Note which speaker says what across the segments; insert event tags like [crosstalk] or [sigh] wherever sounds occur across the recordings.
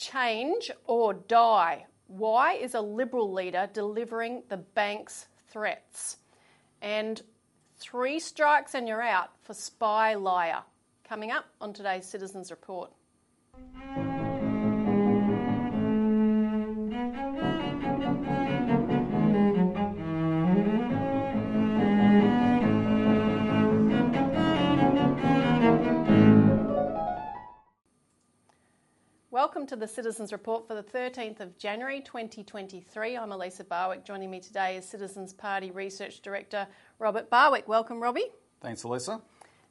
Speaker 1: change or die. Why is a Liberal leader delivering the bank's threats? And three strikes and you're out for spy liar. Coming up on today's Citizens Report. Welcome to the Citizens Report for the 13th of January 2023. I'm Elisa Barwick. Joining me today is Citizens Party Research Director Robert Barwick. Welcome, Robbie.
Speaker 2: Thanks, Elisa.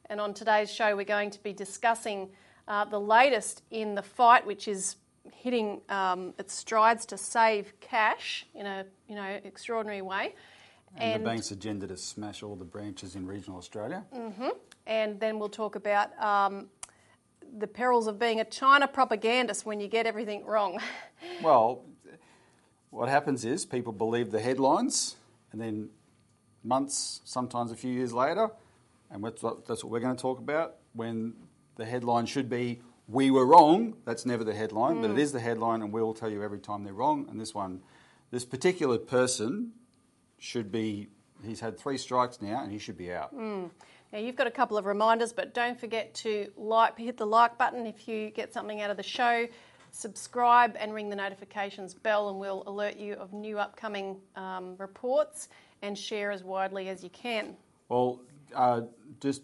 Speaker 1: And on today's show, we're going to be discussing uh, the latest in the fight, which is hitting um, its strides to save cash in a you know extraordinary way.
Speaker 2: And, and the bank's agenda to smash all the branches in regional Australia.
Speaker 1: Mm-hmm. And then we'll talk about um, the perils of being a China propagandist when you get everything wrong. [laughs]
Speaker 2: well, what happens is people believe the headlines, and then months, sometimes a few years later, and that's what, we're going to talk about, when the headline should be, We were wrong. That's never the headline, mm. but it is the headline, and we'll tell you every time they're wrong. And this one, this particular person should be, he's had three strikes now, and he should be out.
Speaker 1: Mm. Now you've got a couple of reminders, but don't forget to like, hit the like button if you get something out of the show. Subscribe and ring the notifications bell, and we'll alert you of new upcoming um, reports and share as widely as you can.
Speaker 2: Well, uh, just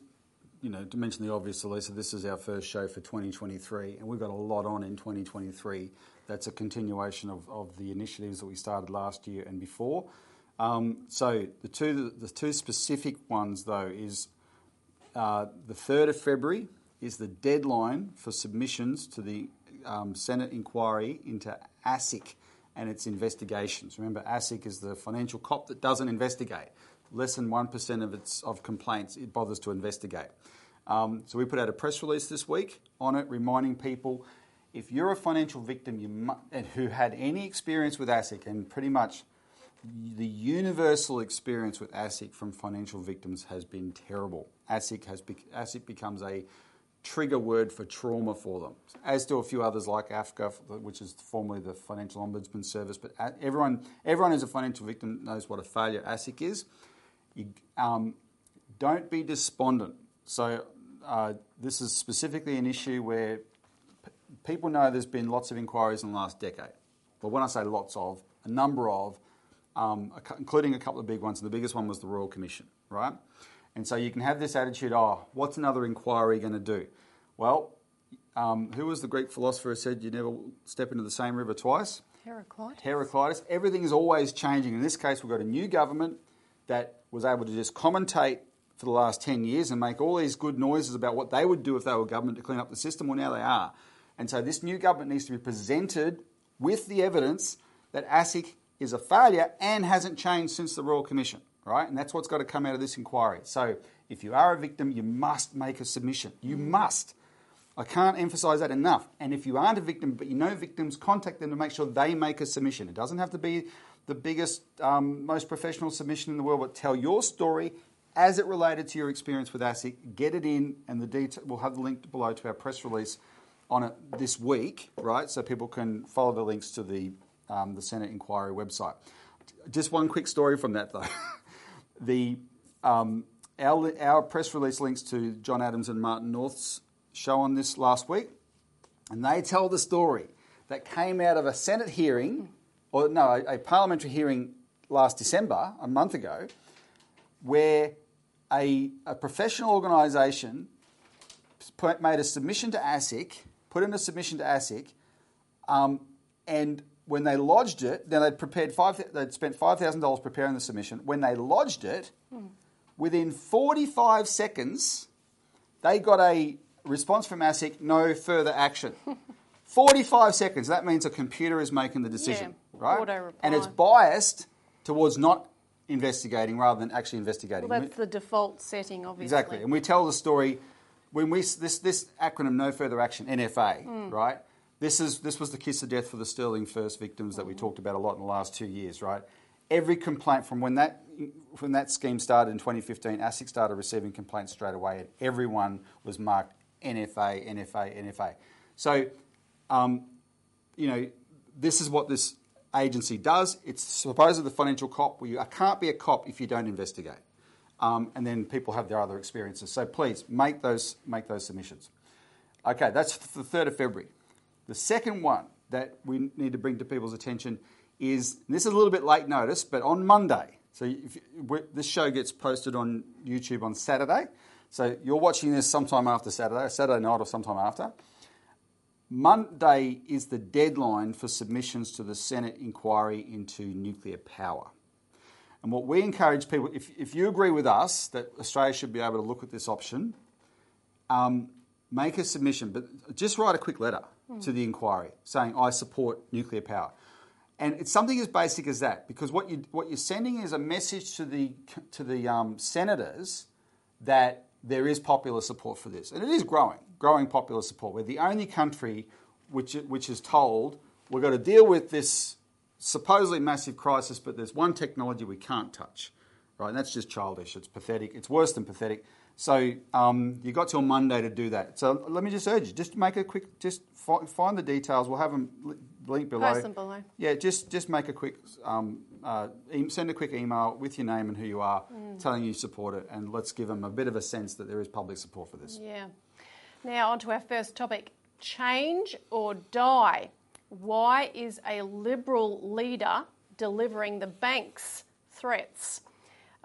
Speaker 2: you know, to mention the obvious, Elisa, this is our first show for 2023, and we've got a lot on in 2023. That's a continuation of, of the initiatives that we started last year and before. Um, so the two the two specific ones though is uh, the 3rd of February is the deadline for submissions to the um, Senate inquiry into ASIC and its investigations. Remember, ASIC is the financial cop that doesn't investigate. Less than 1% of its of complaints it bothers to investigate. Um, so we put out a press release this week on it, reminding people if you're a financial victim you mu- who had any experience with ASIC, and pretty much the universal experience with ASIC from financial victims has been terrible. ASIC, has be- ASIC becomes a trigger word for trauma for them, as do a few others like AFCA, which is formerly the Financial Ombudsman Service. But everyone, everyone who's a financial victim knows what a failure ASIC is. You, um, don't be despondent. So uh, this is specifically an issue where p- people know there's been lots of inquiries in the last decade. But when I say lots of, a number of, um, including a couple of big ones, and the biggest one was the Royal Commission, right? And so you can have this attitude oh, what's another inquiry going to do? Well, um, who was the Greek philosopher who said you never step into the same river twice?
Speaker 1: Heraclitus.
Speaker 2: Heraclitus. Everything is always changing. In this case, we've got a new government that was able to just commentate for the last 10 years and make all these good noises about what they would do if they were government to clean up the system. Well, now they are. And so this new government needs to be presented with the evidence that ASIC is a failure and hasn't changed since the Royal Commission right? And that's what's got to come out of this inquiry. So if you are a victim, you must make a submission. You must. I can't emphasize that enough. And if you aren't a victim, but you know victims, contact them to make sure they make a submission. It doesn't have to be the biggest, um, most professional submission in the world, but tell your story as it related to your experience with ASIC. Get it in, and the detail, we'll have the link below to our press release on it this week, right? So people can follow the links to the, um, the Senate inquiry website. Just one quick story from that, though. [laughs] The, um, our, our press release links to John Adams and Martin North's show on this last week, and they tell the story that came out of a Senate hearing, or no, a, a parliamentary hearing last December, a month ago, where a, a professional organisation made a submission to ASIC, put in a submission to ASIC, um, and when they lodged it, then they'd prepared five, they'd spent five thousand dollars preparing the submission. When they lodged it, mm. within forty-five seconds, they got a response from ASIC: no further action. [laughs] forty-five seconds. That means a computer is making the decision,
Speaker 1: yeah,
Speaker 2: right? And it's biased towards not investigating rather than actually investigating.
Speaker 1: Well, that's the default setting, obviously.
Speaker 2: Exactly, and we tell the story when we this this acronym: no further action, NFA, mm. right? This, is, this was the kiss of death for the Sterling First victims that we talked about a lot in the last two years, right? Every complaint from when that, when that scheme started in 2015, ASIC started receiving complaints straight away, and everyone was marked NFA, NFA, NFA. So um, you know, this is what this agency does. It's supposedly the financial cop. Well, you I can't be a cop if you don't investigate. Um, and then people have their other experiences. So please make those make those submissions. Okay, that's the third of February. The second one that we need to bring to people's attention is this is a little bit late notice, but on Monday. So if, this show gets posted on YouTube on Saturday. So you're watching this sometime after Saturday, Saturday night or sometime after. Monday is the deadline for submissions to the Senate inquiry into nuclear power. And what we encourage people, if, if you agree with us that Australia should be able to look at this option, um, make a submission, but just write a quick letter mm. to the inquiry saying, I support nuclear power. And it's something as basic as that, because what, you, what you're sending is a message to the, to the um, senators that there is popular support for this. And it is growing, growing popular support. We're the only country which, which is told we've got to deal with this supposedly massive crisis, but there's one technology we can't touch. Right, and that's just childish. It's pathetic. It's worse than pathetic. So um, you got till Monday to do that. So let me just urge you, just make a quick, just find the details. We'll have them linked below.
Speaker 1: Post them below.
Speaker 2: Yeah, just just make a quick, um, uh, send a quick email with your name and who you are, mm. telling you support it, and let's give them a bit of a sense that there is public support for this.
Speaker 1: Yeah. Now on to our first topic: change or die. Why is a Liberal leader delivering the bank's threats?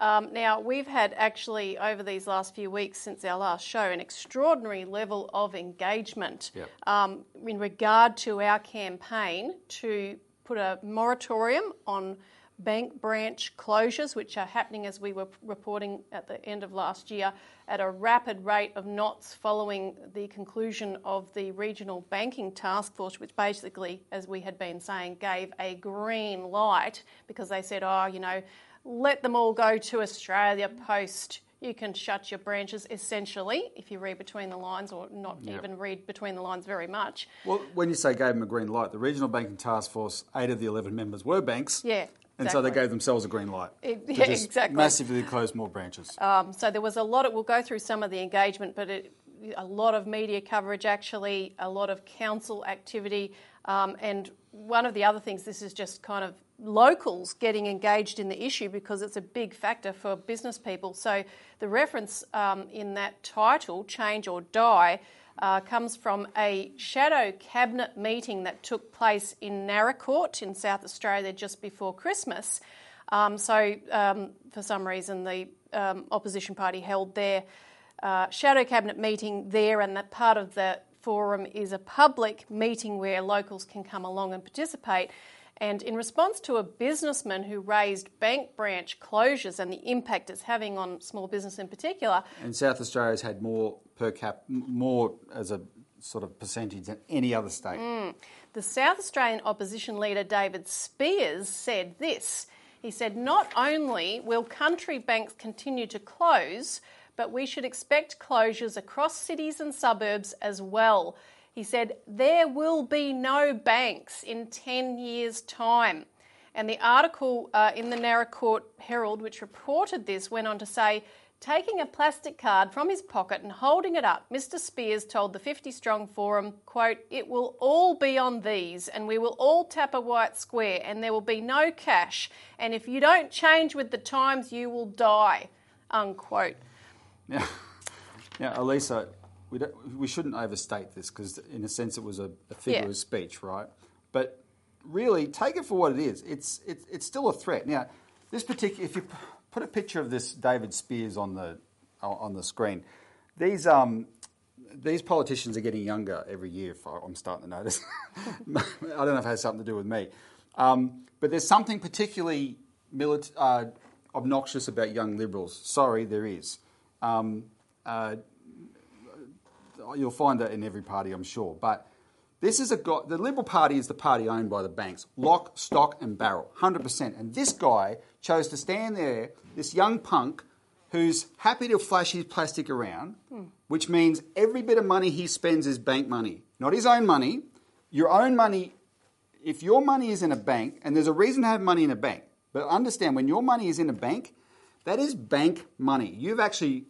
Speaker 1: Um, now, we've had actually over these last few weeks since our last show an extraordinary level of engagement yep. um, in regard to our campaign to put a moratorium on bank branch closures, which are happening as we were reporting at the end of last year at a rapid rate of knots following the conclusion of the regional banking task force, which basically, as we had been saying, gave a green light because they said, oh, you know, let them all go to Australia post. You can shut your branches essentially if you read between the lines or not yep. even read between the lines very much.
Speaker 2: Well, when you say gave them a green light, the Regional Banking Task Force, eight of the 11 members were banks.
Speaker 1: Yeah.
Speaker 2: And so they gave themselves a green light.
Speaker 1: It, yeah, exactly.
Speaker 2: Massively close more branches.
Speaker 1: Um, so there was a lot. Of, we'll go through some of the engagement, but it, a lot of media coverage, actually, a lot of council activity, um, and one of the other things. This is just kind of locals getting engaged in the issue because it's a big factor for business people. So the reference um, in that title, Change or Die, uh, comes from a shadow cabinet meeting that took place in Naracoorte in South Australia just before Christmas. Um, so, um, for some reason, the um, opposition party held their uh, shadow cabinet meeting there, and that part of the forum is a public meeting where locals can come along and participate. And in response to a businessman who raised bank branch closures and the impact it's having on small business in particular.
Speaker 2: And South Australia's had more per cap, more as a sort of percentage than any other state.
Speaker 1: Mm. The South Australian opposition leader David Speirs said this. He said, Not only will country banks continue to close, but we should expect closures across cities and suburbs as well. He said, There will be no banks in 10 years' time. And the article uh, in the Naracoorte Herald, which reported this, went on to say, Taking a plastic card from his pocket and holding it up, Mr. Speirs told the 50 Strong Forum, quote, It will all be on these, and we will all tap a white square, and there will be no cash. And if you don't change with the times, you will die, unquote.
Speaker 2: Yeah, yeah Elisa, we, we shouldn't overstate this because, in a sense, it was a, a figure yeah. of speech, right? But really, take it for what it is. It's, it, it's still a threat. Now, this particular, if you put a picture of this David Speirs on the, on the screen, these, um, these politicians are getting younger every year, I'm starting to notice. [laughs] I don't know if it has something to do with me. Um, but there's something particularly milit- uh, obnoxious about young liberals. Sorry, there is. Um, uh, you'll find that in every party, I'm sure. But this is a guy, the Liberal Party is the party owned by the banks, lock, stock, and barrel, 100%. And this guy chose to stand there, this young punk who's happy to flash his plastic around, hmm. which means every bit of money he spends is bank money, not his own money. Your own money, if your money is in a bank, and there's a reason to have money in a bank, but understand when your money is in a bank, that is bank money. You've actually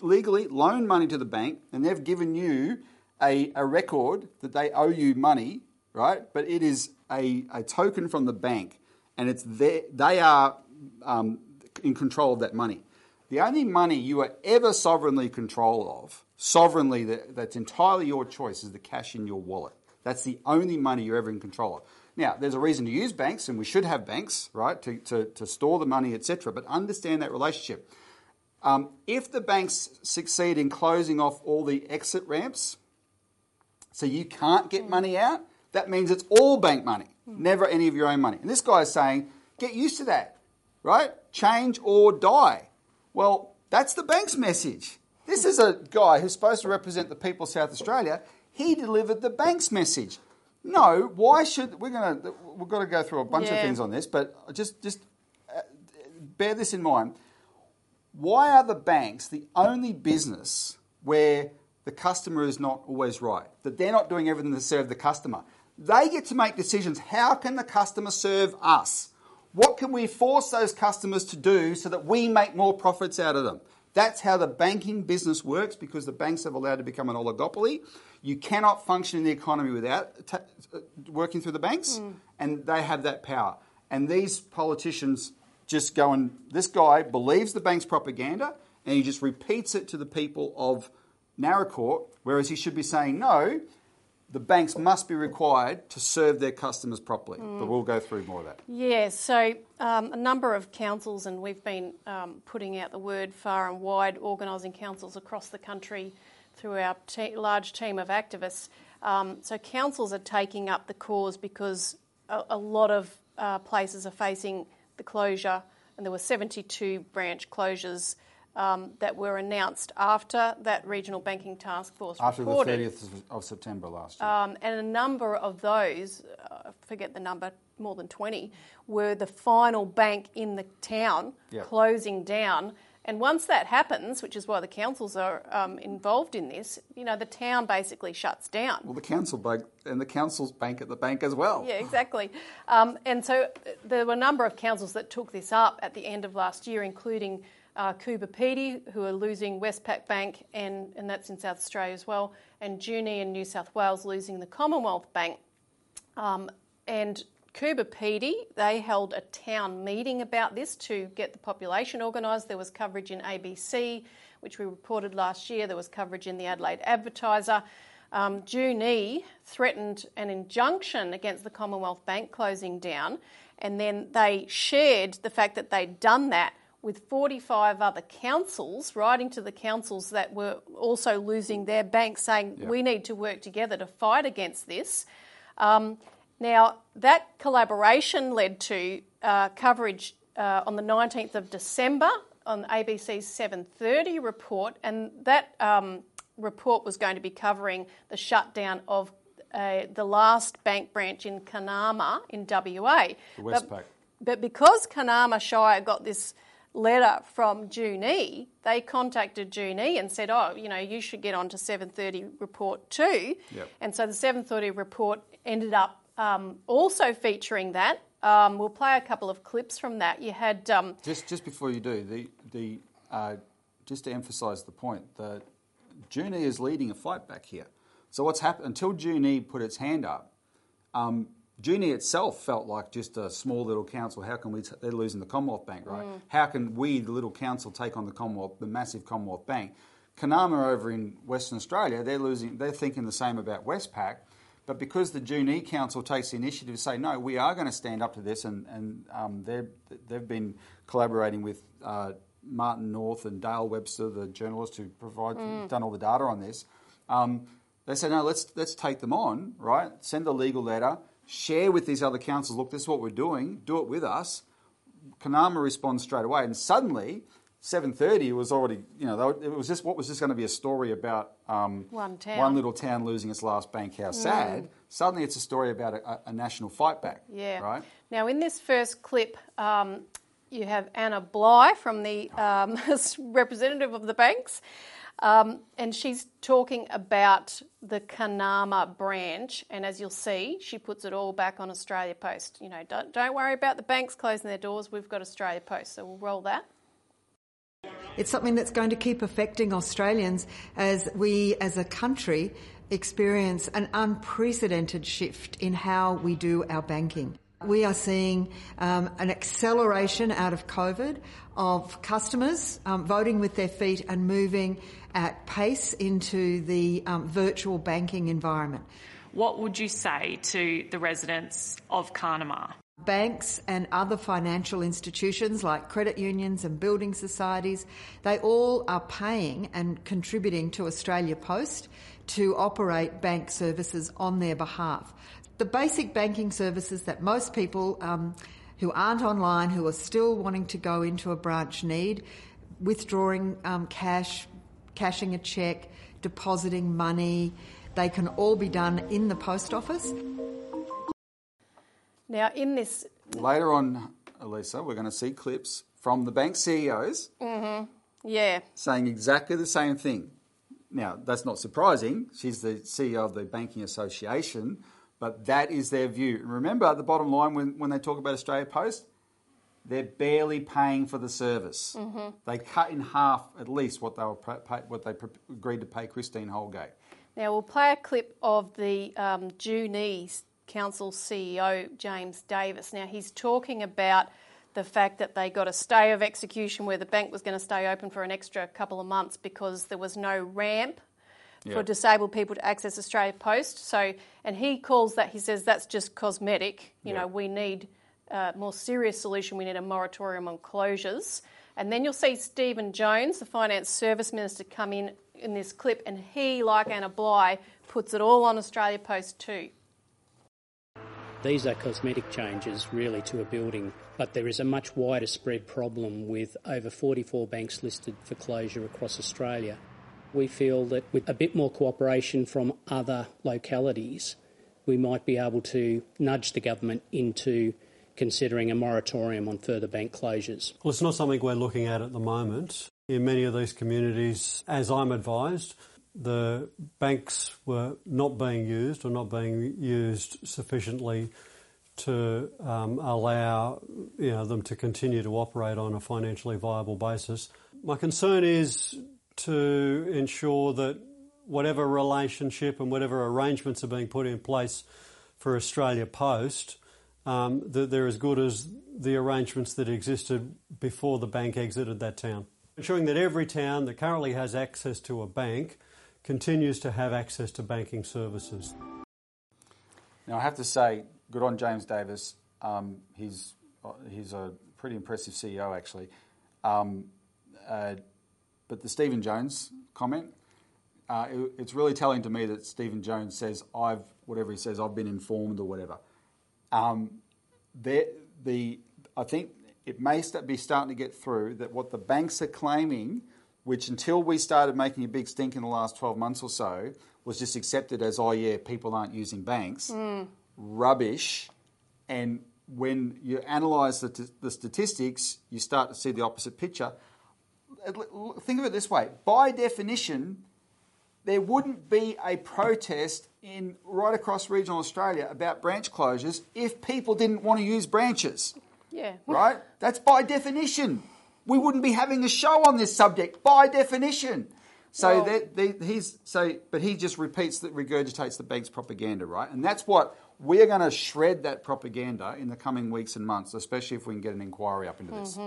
Speaker 2: legally loan money to the bank and they've given you a, a record that they owe you money right? But it is a, a token from the bank, and it's their, they are um, in control of that money. The only money you are ever sovereignly control of, sovereignly that, that's entirely your choice, is the cash in your wallet. That's the only money you're ever in control of. Now, there's a reason to use banks, and we should have banks, right, to, to, to store the money, etc. But understand that relationship. Um, if the banks succeed in closing off all the exit ramps, so you can't get money out, that means it's all bank money, never any of your own money. And this guy is saying, get used to that, right? Change or die. Well, that's the bank's message. This is a guy who's supposed to represent the people of South Australia. He delivered the bank's message. No, why should we're going to we've got to go through a bunch of things on this, but just just uh, bear this in mind. Why are the banks the only business where the customer is not always right? That they're not doing everything to serve the customer. They get to make decisions. How can the customer serve us? What can we force those customers to do so that we make more profits out of them? That's how the banking business works because the banks have allowed to become an oligopoly. You cannot function in the economy without ta- uh, working through the banks, and they have that power. And these politicians just go and this guy believes the bank's propaganda and he just repeats it to the people of Naracoorte, whereas he should be saying, no, the banks must be required to serve their customers properly. But we'll go through more of that.
Speaker 1: Yeah, so um, a number of councils, and we've been um, putting out the word far and wide, organising councils across the country through our te- large team of activists. Um, so councils are taking up the cause because a, a lot of uh, places are facing the closure, and there were 72 branch closures. Um, that were announced after that regional banking task force
Speaker 2: After
Speaker 1: reported.
Speaker 2: the 30th of- September last year.
Speaker 1: Um, and a number of those, uh, forget the number, more than 20, were the final bank in the town closing down. And once that happens, which is why the councils are um, involved in this, you know, the town basically shuts down.
Speaker 2: well, the council bank and the council's bank at the bank as well.
Speaker 1: Yeah, exactly. Um, and so uh, there were a number of councils that took this up at the end of last year, including uh, Coober Pedy, who are losing Westpac Bank, and, and that's in South Australia as well, and Junee in New South Wales losing the Commonwealth Bank. Um, and Coober Pedy, they held a town meeting about this to get the population organised. There was coverage in ABC, which we reported last year. There was coverage in the Adelaide Advertiser. Um, Junee threatened an injunction against the Commonwealth Bank closing down, and then they shared the fact that they'd done that with 45 other councils, writing to the councils that were also losing their banks, saying we need to work together to fight against this. Um, now, that collaboration led to uh, coverage uh, on the 19th of December on ABC's 7:30 report, and that um, report was going to be covering the shutdown of uh, the last bank branch in Carnamah in WA.
Speaker 2: The
Speaker 1: But-
Speaker 2: Westpac.
Speaker 1: but because Carnamah Shire got this letter from Junee, they contacted Junee and said, "Oh, you know, you should get on to 730 report too."
Speaker 2: Yep.
Speaker 1: And so the 730 report ended up um, also featuring that. Um, we'll play a couple of clips from that. You had um,
Speaker 2: Just, just before you do, the, the, uh, just to emphasise the point, that Junee is leading a fight back here. So what's happened, until Junee put its hand up, um, Junee itself felt like just a small little council. How can we, t- they're losing the Commonwealth Bank, right? How can we, the little council, take on the Commonwealth, the massive Commonwealth Bank? Carnamah over in Western Australia, they're losing, they're thinking the same about Westpac. But because the Junee Council takes the initiative to say, no, we are going to stand up to this, and, and um, they've, they've been collaborating with uh, Martin North and Dale Webster, the journalist who provide, done all the data on this. Um, they said, no, let's, let's take them on, right? Send a legal letter, share with these other councils, look, this is what we're doing, do it with us. Carnamah responds straight away, and suddenly, 7:30 was already, you know, it was just what was just going to be a story about um,
Speaker 1: One town.
Speaker 2: one little town losing its last bank. How sad! Suddenly, it's a story about a, a- a national fight back.
Speaker 1: Yeah.
Speaker 2: Right.
Speaker 1: Now, in this first clip, um, you have Anna Bligh from the um, [laughs] representative of the banks, um, and she's talking about the Carnamah branch. And as you'll see, she puts it all back on Australia Post. You know, don't, don't worry about the banks closing their doors. We've got Australia Post, so we'll roll that.
Speaker 3: It's something that's going to keep affecting Australians as we, as a country, experience an unprecedented shift in how we do our banking. We are seeing um, an acceleration out of COVID of customers um, voting with their feet and moving at pace into the um, virtual banking environment.
Speaker 4: What would you say to the residents of Carnamah?
Speaker 3: Banks and other financial institutions like credit unions and building societies, they all are paying and contributing to Australia Post to operate bank services on their behalf. The basic banking services that most people um, who aren't online, who are still wanting to go into a branch need, withdrawing um, cash, cashing a cheque, depositing money, they can all be done in the post office.
Speaker 1: Now, in this.
Speaker 2: Later on, Elisa, we're going to see clips from the bank CEOs Mhm.
Speaker 1: Yeah.
Speaker 2: saying exactly the same thing. Now, that's not surprising. She's the CEO of the Banking Association, but that is their view. Remember, at the bottom line, when, when they talk about Australia Post, they're barely paying for the service. They cut in half at least what they were pay, what they agreed to pay Christine Holgate.
Speaker 1: Now, we'll play a clip of the um, Junee Council CEO, James Davis. Now, he's talking about the fact that they got a stay of execution where the bank was going to stay open for an extra couple of months because there was no ramp
Speaker 2: Yeah.
Speaker 1: for disabled people to access Australia Post. So, and he calls that, he says that's just cosmetic. You
Speaker 2: Yeah.
Speaker 1: know, we need a more serious solution. We need a moratorium on closures. And then you'll see Stephen Jones, the Finance Service Minister, come in in this clip, and he, like Anna Bligh, puts it all on Australia Post too.
Speaker 5: These are cosmetic changes really to a building, but there is a much wider spread problem with over 44 banks listed for closure across Australia. We feel that with a bit more cooperation from other localities, we might be able to nudge the government into considering a moratorium on further bank closures.
Speaker 6: Well, it's not something we're looking at at the moment. In many of these communities, as I'm advised, the banks were not being used or not being used sufficiently to um, allow you know, them to continue to operate on a financially viable basis. My concern is to ensure that whatever relationship and whatever arrangements are being put in place for Australia Post, um, that they're as good as the arrangements that existed before the bank exited that town. Ensuring that every town that currently has access to a bank continues to have access to banking services.
Speaker 2: Now, I have to say, good on James Davis. Um, he's uh, he's a pretty impressive CEO, actually. Um, uh, but the Stephen Jones comment, uh, it- it's really telling to me that Stephen Jones says, "I've whatever he says, I've been informed or whatever." Um, there, the I think it may be starting to get through that what the banks are claiming, which until we started making a big stink in the last 12 months or so, was just accepted as, oh yeah, people aren't using banks, hmm. rubbish. And when you analyse the, t- the statistics, you start to see the opposite picture. Think of it this way by definition, there wouldn't be a protest in right across regional Australia about branch closures if people didn't want to use branches,
Speaker 1: Yeah.
Speaker 2: right? That's by definition. We wouldn't be having a show on this subject by definition. So
Speaker 1: Well-
Speaker 2: that that he's so, but he just repeats that regurgitates the bank's propaganda, right? And that's what we're going to shred that propaganda in the coming weeks and months, especially if we can get an inquiry up into this.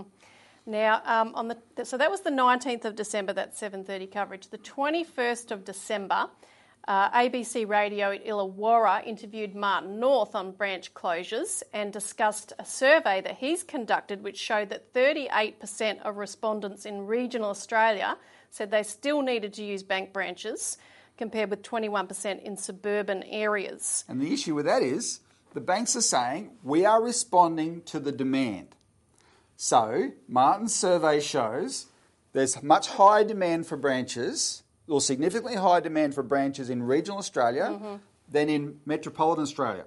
Speaker 1: Now, um, on the so that was the 19th of December. That 7:30 coverage. The 21st of December, uh, ABC Radio at Illawarra interviewed Martin North on branch closures and discussed a survey that he's conducted, which showed that 38% of respondents in regional Australia said they still needed to use bank branches, compared with 21% in suburban areas.
Speaker 2: And the issue with that is the banks are saying we are responding to the demand. So, Martin's survey shows there's much higher demand for branches, or significantly higher demand for branches in regional Australia mm-hmm. than in metropolitan Australia.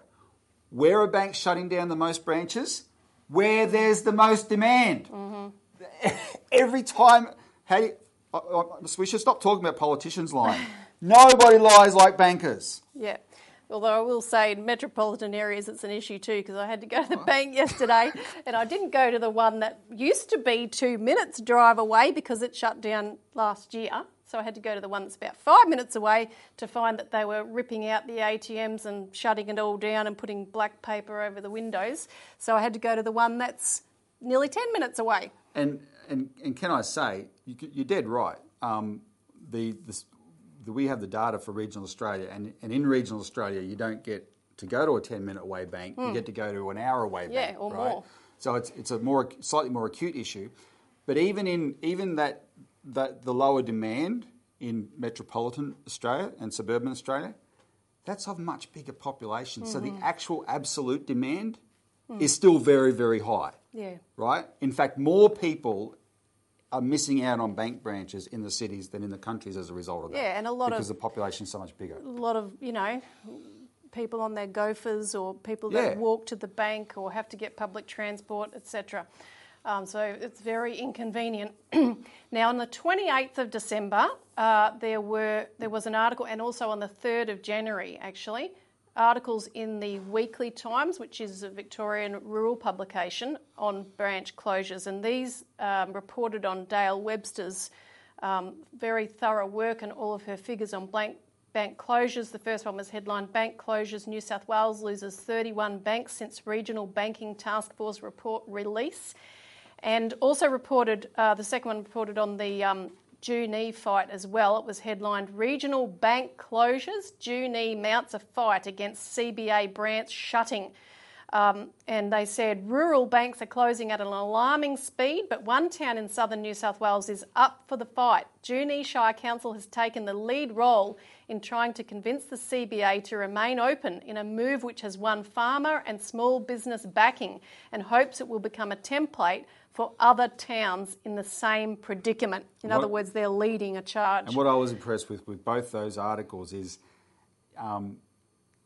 Speaker 2: Where are banks shutting down the most branches? Where there's the most demand. Mm-hmm. Every time, how do you, I- I- we should stop talking about politicians lying. [laughs] Nobody lies like bankers.
Speaker 1: Yeah. Although I will say in metropolitan areas it's an issue too because I had to go to the bank yesterday [laughs] and I didn't go to the one that used to be two minutes drive away because it shut down last year. So I had to go to the one that's about five minutes away to find that they were ripping out the ATMs and shutting it all down and putting black paper over the windows. So I had to go to the one that's nearly 10 minutes away.
Speaker 2: And, and, and can I say, you, you're dead right. Um, the, the, the, we have the data for regional Australia, and, and in regional Australia, you don't get to go to a 10 minute away bank, you get to go to an hour away
Speaker 1: Hmm. Yeah,
Speaker 2: bank.
Speaker 1: or
Speaker 2: right?
Speaker 1: more.
Speaker 2: So it's, it's a more slightly more acute issue. But even in even that, that the lower demand in metropolitan Australia and suburban Australia, that's of much bigger population. So
Speaker 1: Mm-hmm.
Speaker 2: the actual absolute demand
Speaker 1: Hmm.
Speaker 2: is still very, very high.
Speaker 1: Yeah.
Speaker 2: Right? In fact, more people are missing out on bank branches in the cities than in the countries as a result of that.
Speaker 1: Yeah, and a lot of-
Speaker 2: because the population is so much bigger.
Speaker 1: A lot of, you know, people on their gophers or people
Speaker 2: Yeah.
Speaker 1: that walk to the bank or have to get public transport, etc. Um, so it's very inconvenient. [clears throat] now, on the 28th of December, uh, there were there was an article, and also on the 3rd of January, actually, articles in the Weekly Times, which is a Victorian rural publication, on branch closures, and these um, reported on Dale Webster's um, very thorough work and all of her figures on blank bank closures. The first one was headline Bank Closures New South Wales loses 31 banks since Regional Banking Task Force report release. And also reported, uh, the second one reported on the um, Junee fight as well. It was headlined Regional Bank Closures. Junee mounts a fight against CBA branch shutting. Um, and they said rural banks are closing at an alarming speed, but one town in southern New South Wales is up for the fight. Junee Shire Council has taken the lead role in trying to convince the CBA to remain open in a move which has won farmer and small business backing and hopes it will become a template for other towns in the same predicament. In
Speaker 2: What-
Speaker 1: other words, they're leading a charge.
Speaker 2: And what I was impressed with with both those articles is um,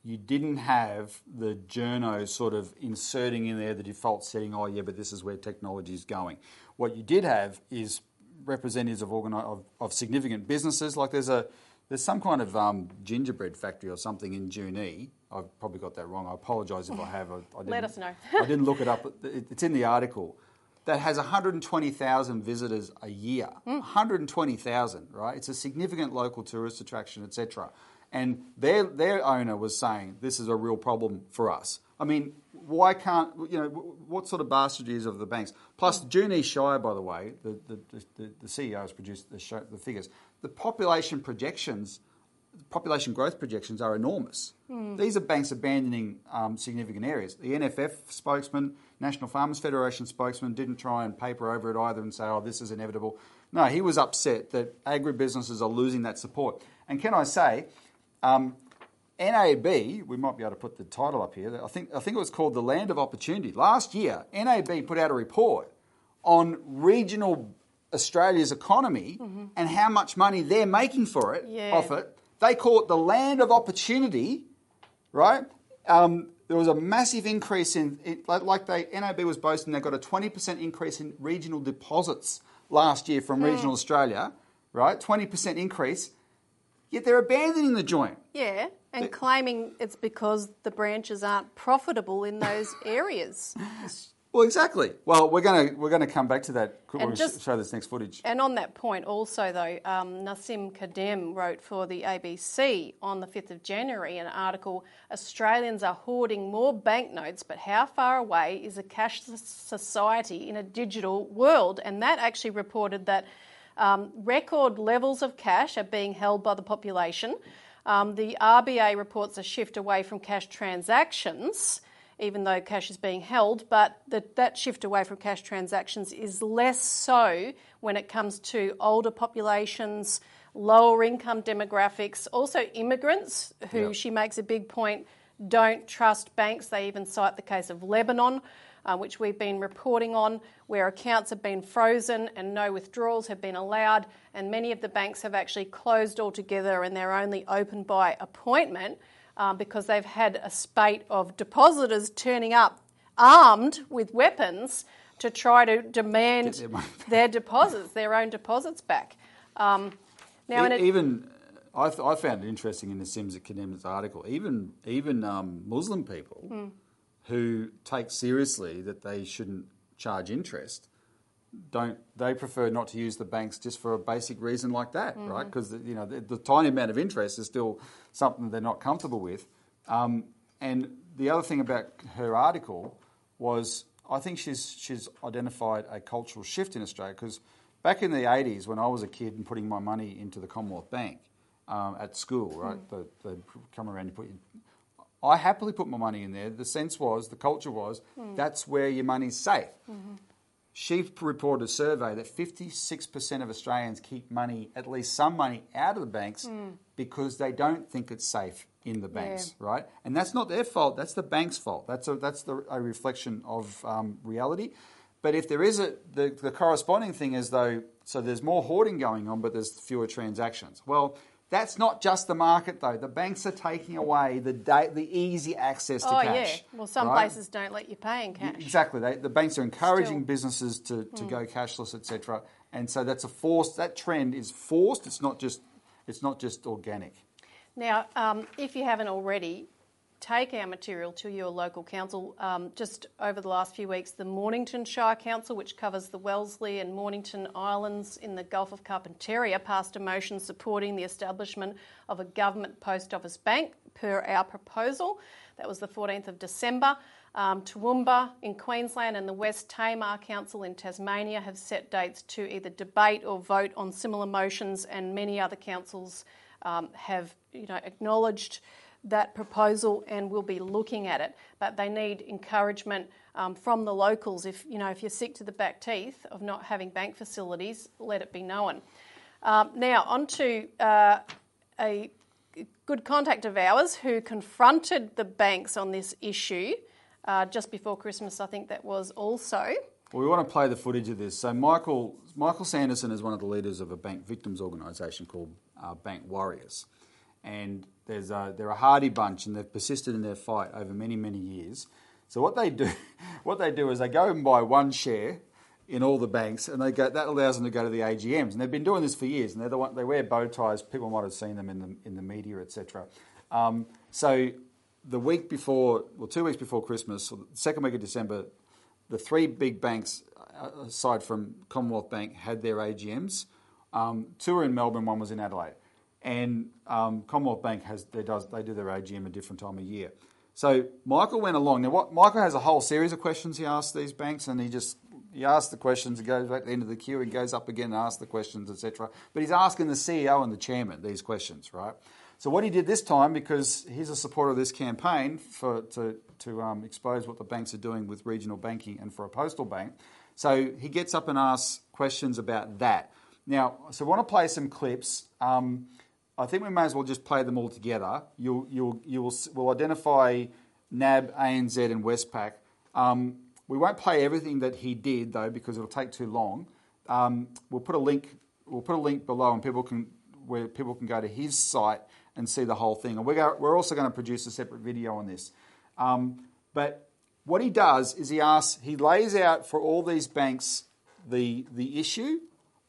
Speaker 2: you didn't have the journos sort of inserting in there the default setting, oh, yeah, but this is where technology is going. What you did have is representatives of, organi- of, of significant businesses. Like there's a there's some kind of um, gingerbread factory or something in Junee. I've probably got that wrong. I apologise if I have. I, I didn't,
Speaker 1: us know.
Speaker 2: I didn't look it up. It- It's in the article. That has 120,000 visitors a year. 120,000, right? It's a significant local tourist attraction, etc. And their their owner was saying this is a real problem for us. I mean, why can't you know what sort of bastard is of the banks? Plus, Junee Shire, by the way, the the, the, the CEO has produced the, show, the figures. The population projections population growth projections are enormous. These are banks abandoning um, significant areas. The NFF spokesman, National Farmers Federation spokesman, didn't try and paper over it either and say, oh, this is inevitable. No, he was upset that agribusinesses are losing that support. And can I say, um, NAB, we might be able to put the title up here. I think I think it was called the Land of Opportunity. Last year, NAB put out a report on regional Australia's economy and how much money they're making for it
Speaker 1: Yeah.
Speaker 2: off it. They call it the Land of Opportunity, right? Um, there was a massive increase in, it, like, like they NAB was boasting they got a twenty percent increase in regional deposits last year from regional Australia, right? Twenty percent increase. Yet they're abandoning the joint.
Speaker 1: Yeah, and claiming it's because the branches aren't profitable in those [laughs] areas.
Speaker 2: Well, exactly. Well, we're going to we're going to come back to that. We're going
Speaker 1: just-
Speaker 2: show this next footage.
Speaker 1: And on that point, also though, um, Nassim Khadem wrote for the ABC on the 5th of January an article Australians are hoarding more banknotes, but how far away is a cashless society in a digital world? And that actually reported that um, record levels of cash are being held by the population. Um, the RBA reports a shift away from cash transactions even though cash is being held, but that, that shift away from cash transactions is less so when it comes to older populations, lower income demographics, also immigrants who
Speaker 2: Yep.
Speaker 1: she makes a big point don't trust banks. They even cite the case of Lebanon. Uh, which we've been reporting on, where accounts have been frozen and no withdrawals have been allowed, and many of the banks have actually closed altogether and they're only open by appointment um, because they've had a spate of depositors turning up armed with weapons to try to demand
Speaker 2: their
Speaker 1: their deposits, their own deposits back. Um, now,
Speaker 2: E-
Speaker 1: a,
Speaker 2: even I, th- I found it interesting in the Sims at Condemned's article. Even even um, Muslim people
Speaker 1: Hmm.
Speaker 2: who take seriously that they shouldn't charge interest don't they prefer not to use the banks just for a basic reason like that, right? Because you know the, the, tiny amount of interest is still something they're not comfortable with. Um, and the other thing about her article was I think she's she's identified a cultural shift in Australia because back in the 80s when I was a kid and putting my money into the Commonwealth Bank um, at school, right? Mm. They, come around and put. I happily put my money in there. The sense was, the culture was, mm. that's where your money's safe. Mm-hmm. She reported a survey that 56% of Australians keep money, at least some money, out of the banks mm. because they don't think it's safe in the banks, yeah. right? And that's not their fault. That's the bank's fault. That's a, that's the, a reflection of um, reality. But if there is a the, the corresponding thing is though, so there's more hoarding going on, but there's fewer transactions. Well, that's not just the market, though. The banks are taking away the da- the easy access to
Speaker 1: oh,
Speaker 2: cash.
Speaker 1: Oh yeah. Well, some right? places don't let you pay in cash.
Speaker 2: Exactly. They, the banks are encouraging Still. businesses to, to mm. go cashless, etc. And so that's a forced. That trend is forced. It's not just. It's not just organic.
Speaker 1: Now, um, if you haven't already, take our material to your local council. Um, just over the last few weeks, the Mornington Shire Council, which covers the Wellesley and Mornington Islands in the Gulf of Carpentaria, passed a motion supporting the establishment of a government post office bank per our proposal. That was the 14th of December. Um, Toowoomba in Queensland and the West Tamar Council in Tasmania have set dates to either debate or vote on similar motions, and many other councils um, have, you know, acknowledged that proposal and we'll be looking at it. But they need encouragement um, from the locals. If you know if you're sick to the back teeth of not having bank facilities, let it be known. Um, now on to uh, a good contact of ours who confronted the banks on this issue uh, just before Christmas. I think that was also.
Speaker 2: Well, we want to play the footage of this. So Michael Michael Sanderson is one of the leaders of a bank victims organisation called uh, Bank Warriors and there's a, they're a hardy bunch and they've persisted in their fight over many, many years. So what they do, [laughs] what they do is they go and buy one share in all the banks, and they go, that allows them to go to the AGMs. And they've been doing this for years. And they're the one, they wear bow ties. People might have seen them in the in the media, etc. Um, so the week before, well, two weeks before Christmas, the second week of December, the three big banks, uh, aside from Commonwealth Bank, had their AGMs. Um, two were in Melbourne, one was in Adelaide and um, Commonwealth Bank has they does they do their AGM a different time of year. So Michael went along. Now, what Michael has a whole series of questions he asks these banks, and he just he asks the questions, he goes back to the end of the queue, he goes up again and asks the questions, etc. But he's asking the CEO and the chairman these questions, right? So what he did this time, because he's a supporter of this campaign for to to um, expose what the banks are doing with regional banking and for a postal bank, so he gets up and asks questions about that. Now, so I want to play some clips. Um, I think we may as well just play them all together. You'll, you'll, you will we'll identify NAB, ANZ, and Westpac. Um, we won't play everything that he did though because it'll take too long. Um, we'll put a link. We'll put a link below, and people can where people can go to his site and see the whole thing. And we're, go, we're also going to produce a separate video on this. Um, but what he does is he asks, he lays out for all these banks the the issue.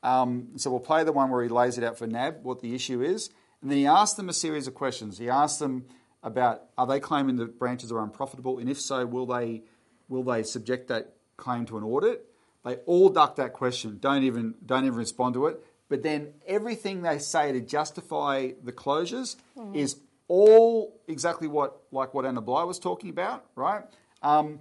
Speaker 2: Um, so we'll play the one where he lays it out for NAB, what the issue is, and then he asks them a series of questions. He asks them about are they claiming the branches are unprofitable, and if so, will they will they subject that claim to an audit? They all duck that question, don't even don't even respond to it. But then everything they say to justify the closures mm-hmm. is all exactly what like what Anna Bligh was talking about, right? Um,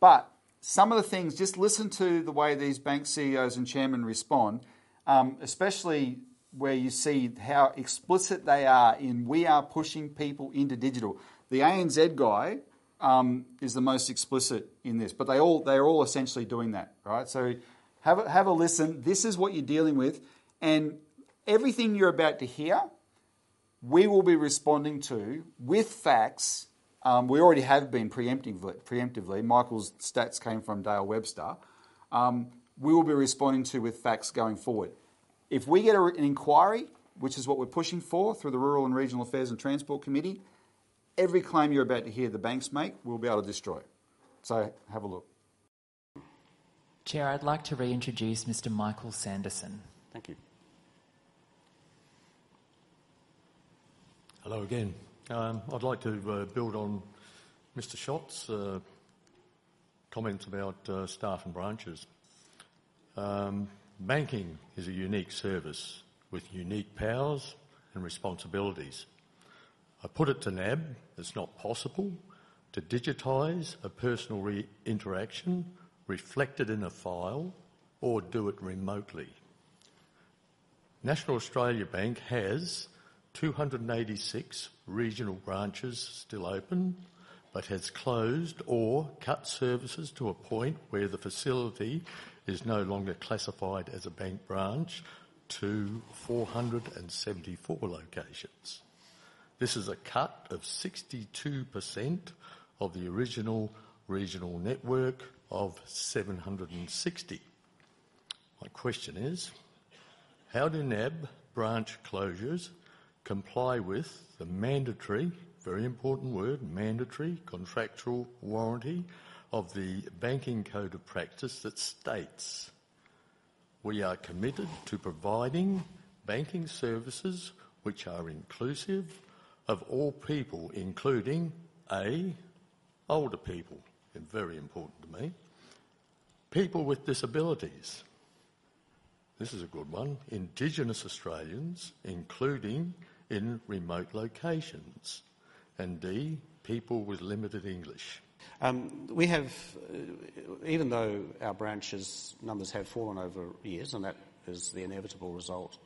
Speaker 2: but some of the things, just listen to the way these bank CEOs and chairmen respond, um, especially where you see how explicit they are in we are pushing people into digital. The ANZ guy um, is the most explicit in this, but they all they are all essentially doing that, right? So have a, have a listen. This is what you're dealing with, and everything you're about to hear, we will be responding to with facts. Um, we already have been preemptively. Preemptively, Michael's stats came from Dale Webster. Um, we will be responding to with facts going forward. If we get an inquiry, which is what we're pushing for through the Rural and Regional Affairs and Transport Committee, every claim you're about to hear the banks make, we'll be able to destroy. So have a look.
Speaker 7: Chair, I'd like to reintroduce Mr. Michael Sanderson.
Speaker 2: Thank you.
Speaker 8: Hello again. Um, I'd like to uh, build on Mr. Schott's uh, comments about uh, staff and branches. Um, banking is a unique service with unique powers and responsibilities. I put it to NAB, it's not possible to digitise a personal re- interaction reflected in a file or do it remotely. National Australia Bank has 286 regional branches still open, but has closed or cut services to a point where the facility is no longer classified as a bank branch to 474 locations. This is a cut of 62% of the original regional network of 760. My question is, how do NAB branch closures comply with the mandatory, very important word, mandatory contractual warranty of the Banking Code of Practice that states we are committed to providing banking services which are inclusive of all people, including A, older people, and very important to me, people with disabilities. This is a good one. Indigenous Australians, including in remote locations. And D, people with limited English.
Speaker 9: Um, we have, uh, even though our branches numbers have fallen over years, and that is the inevitable result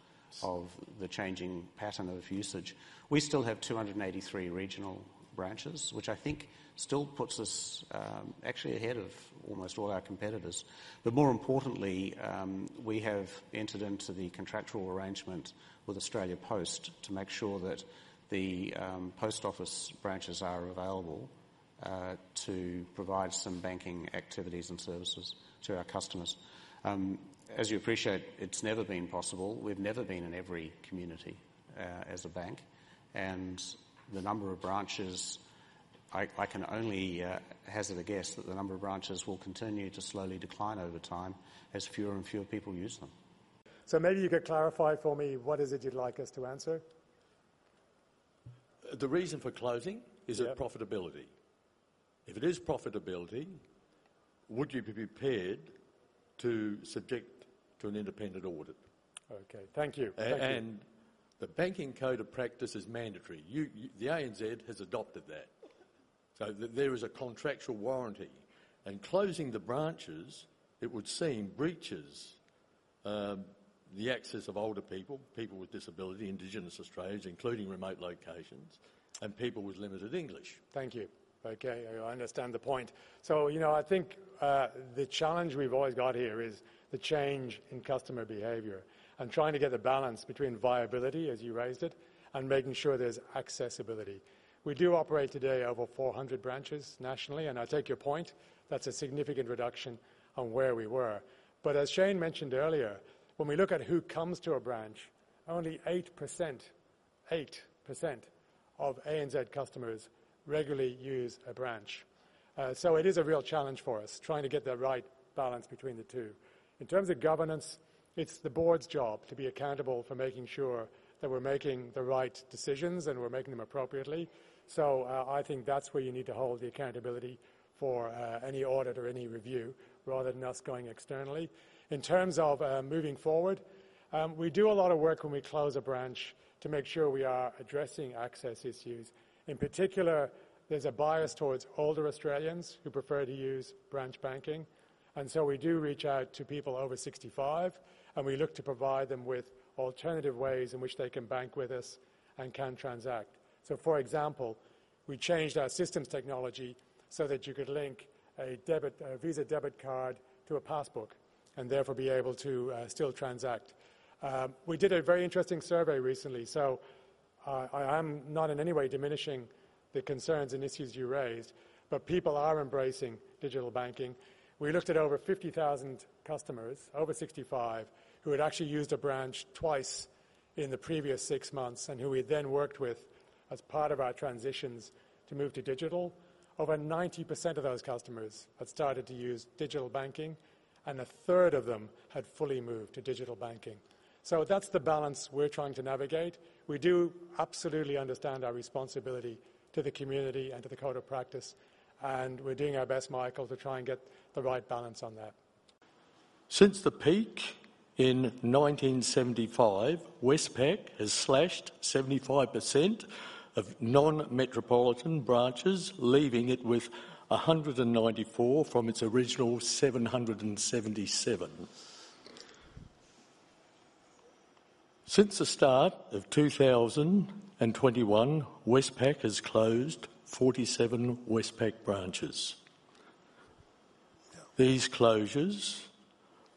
Speaker 9: of the changing pattern of usage, we still have 283 regional branches, which I think still puts us um, actually ahead of almost all our competitors. But more importantly, um, we have entered into the contractual arrangement with Australia Post to make sure that the um, post office branches are available uh, to provide some banking activities and services to our customers. Um, as you appreciate, it's never been possible. We've never been in every community uh, as a bank, and the number of branches I, I can only uh, hazard a guess that the number of branches will continue to slowly decline over time as fewer and fewer people use them.
Speaker 10: So maybe you could clarify for me what is it you'd like us to answer?
Speaker 8: The reason for closing is yep. it profitability. If it is profitability, would you be prepared to subject to an independent audit?
Speaker 10: Okay, thank you.
Speaker 8: A-
Speaker 10: thank
Speaker 8: and
Speaker 10: you.
Speaker 8: the banking code of practice is mandatory. You, you, the ANZ has adopted that. So there is a contractual warranty. And closing the branches, it would seem, breaches um, the access of older people, people with disability, Indigenous Australians, including remote locations, and people with limited English.
Speaker 10: Thank you. Okay, I understand the point. So, you know, I think uh, the challenge we've always got here is the change in customer behaviour and trying to get the balance between viability, as you raised it, and making sure there's accessibility. We do operate today over 400 branches nationally, and I take your point. That's a significant reduction on where we were. But as Shane mentioned earlier, when we look at who comes to a branch, only 8%, 8% of ANZ customers regularly use a branch. Uh, so it is a real challenge for us, trying to get the right balance between the two. In terms of governance, it's the board's job to be accountable for making sure that we're making the right decisions and we're making them appropriately. So uh, I think that's where you need to hold the accountability for uh, any audit or any review rather than us going externally. In terms of uh, moving forward, um, we do a lot of work when we close a branch to make sure we are addressing access issues. In particular, there's a bias towards older Australians who prefer to use branch banking. And so we do reach out to people over 65 and we look to provide them with alternative ways in which they can bank with us and can transact. So, for example, we changed our systems technology so that you could link a, debit, a Visa debit card to a passbook and therefore be able to uh, still transact. Um, we did a very interesting survey recently, so uh, I am not in any way diminishing the concerns and issues you raised, but people are embracing digital banking. We looked at over 50,000 customers, over 65, who had actually used a branch twice in the previous six months and who we then worked with as part of our transitions to move to digital. Over 90% of those customers had started to use digital banking, and a third of them had fully moved to digital banking. So that's the balance we're trying to navigate. We do absolutely understand our responsibility to the community and to the code of practice, and we're doing our best, Michael, to try and get the right balance on that.
Speaker 8: Since the peak in 1975, Westpac has slashed 75% of non-metropolitan branches, leaving it with 194 from its original 777. Since the start of 2021, Westpac has closed 47 Westpac branches. These closures,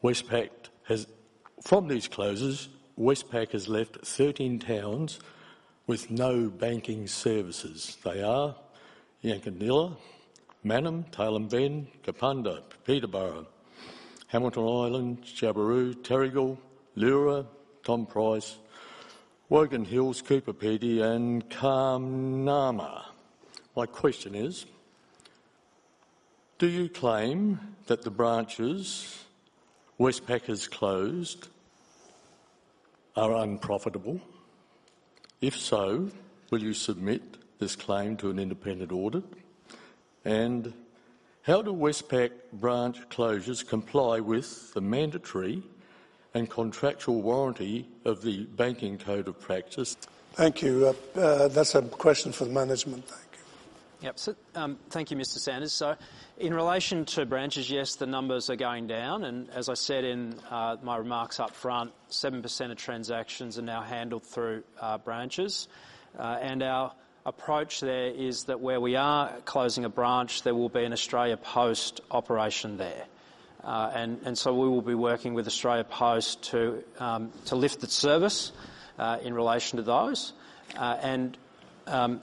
Speaker 8: Westpac has, from these closures, Westpac has left 13 towns with no banking services. They are Yankunytjatjara, Mannum, Tailem Bend, Kapunda, Peterborough, Hamilton Island, Jabiru, Terrigal, Leura, Tom Price, Wongan Hills, Coober Pedy and Carnamah. My question is, do you claim that the branches Westpac has closed are unprofitable? If so, will you submit this claim to an independent audit? And how do Westpac branch closures comply with the mandatory and contractual warranty of the Banking Code of Practice?
Speaker 11: Thank you. Uh, uh, that's a question for the management. Thank you.
Speaker 12: Yep. So, um, thank you, Mr. Sanders. So, in relation to branches, yes, the numbers are going down, and as I said in uh, my remarks up front, 7% of transactions are now handled through uh, branches, uh, and our approach there is that where we are closing a branch, there will be an Australia Post operation there. Uh, and, so we will be working with Australia Post to, um, to lift the service uh, in relation to those. Uh, and um,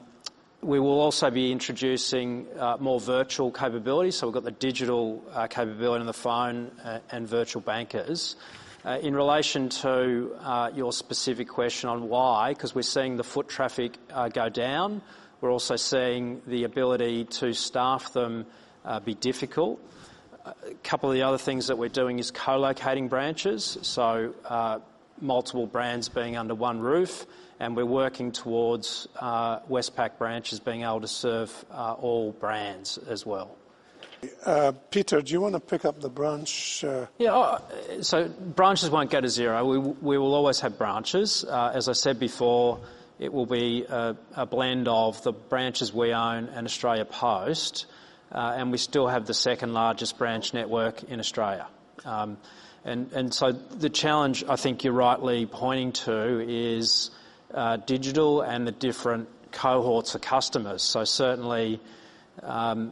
Speaker 12: we will also be introducing more virtual capabilities. So we've got the digital capability on the phone and virtual bankers. In relation to your specific question on why, because we're seeing the foot traffic go down, we're also seeing the ability to staff them be difficult. A couple of the other things that we're doing is co-locating branches, so uh, multiple brands being under one roof, and we're working towards uh, Westpac branches being able to serve all brands as well.
Speaker 11: Uh, Peter, do you want to pick up the branch? Uh...
Speaker 12: Yeah, uh, so branches won't go to zero. We, we will always have branches. Uh, as I said before, it will be a, a, blend of the branches we own and Australia Post, uh, and we still have the second largest branch network in Australia. Um, and, and so the challenge I think you're rightly pointing to is uh, digital and the different cohorts of customers. So certainly um,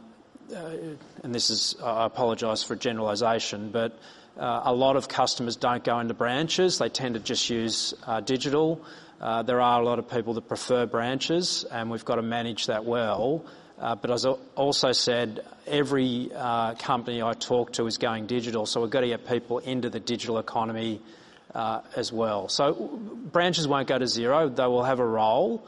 Speaker 12: uh, and this is, I apologise for generalisation, but uh, a lot of customers don't go into branches. They tend to just use uh, digital. Uh, there are a lot of people that prefer branches, and we've got to manage that well. Uh, but as I also said, every uh, company I talk to is going digital, so we've got to get people into the digital economy as well. So branches won't go to zero. They will have a role.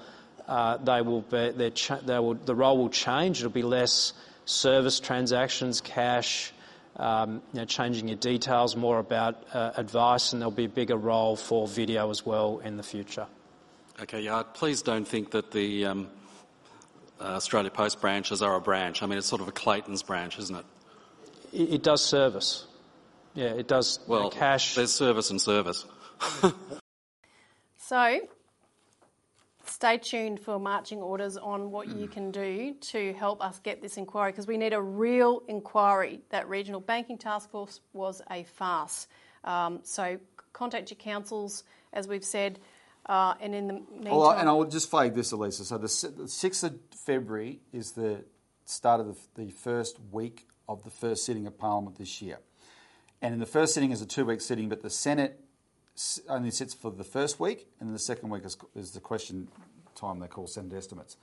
Speaker 12: they will be, ch- they will, the role will change. It'll be less service transactions, cash, um, you know, changing your details, more about uh, advice, and there'll be a bigger role for video as well in the future.
Speaker 13: Okay, yeah, please don't think that the um, uh, Australia Post branches are a branch. I mean, it's sort of a Clayton's branch, isn't it?
Speaker 12: It, it does service. Yeah, it does
Speaker 13: well,
Speaker 12: cash.
Speaker 13: There's service and service. [laughs]
Speaker 1: so, stay tuned for marching orders on what you can do to help us get this inquiry because we need a real inquiry. That regional banking task force was a farce. Um, so contact your councils, as we've said, uh, and in the meantime.
Speaker 2: Well, and I'll just flag this, Elisa. So the, 6th of February is the start of the, the first week of the first sitting of Parliament this year. And in the first sitting is a two week sitting, but the Senate only sits for the first week, and the second week is, is the question time they call Senate estimates.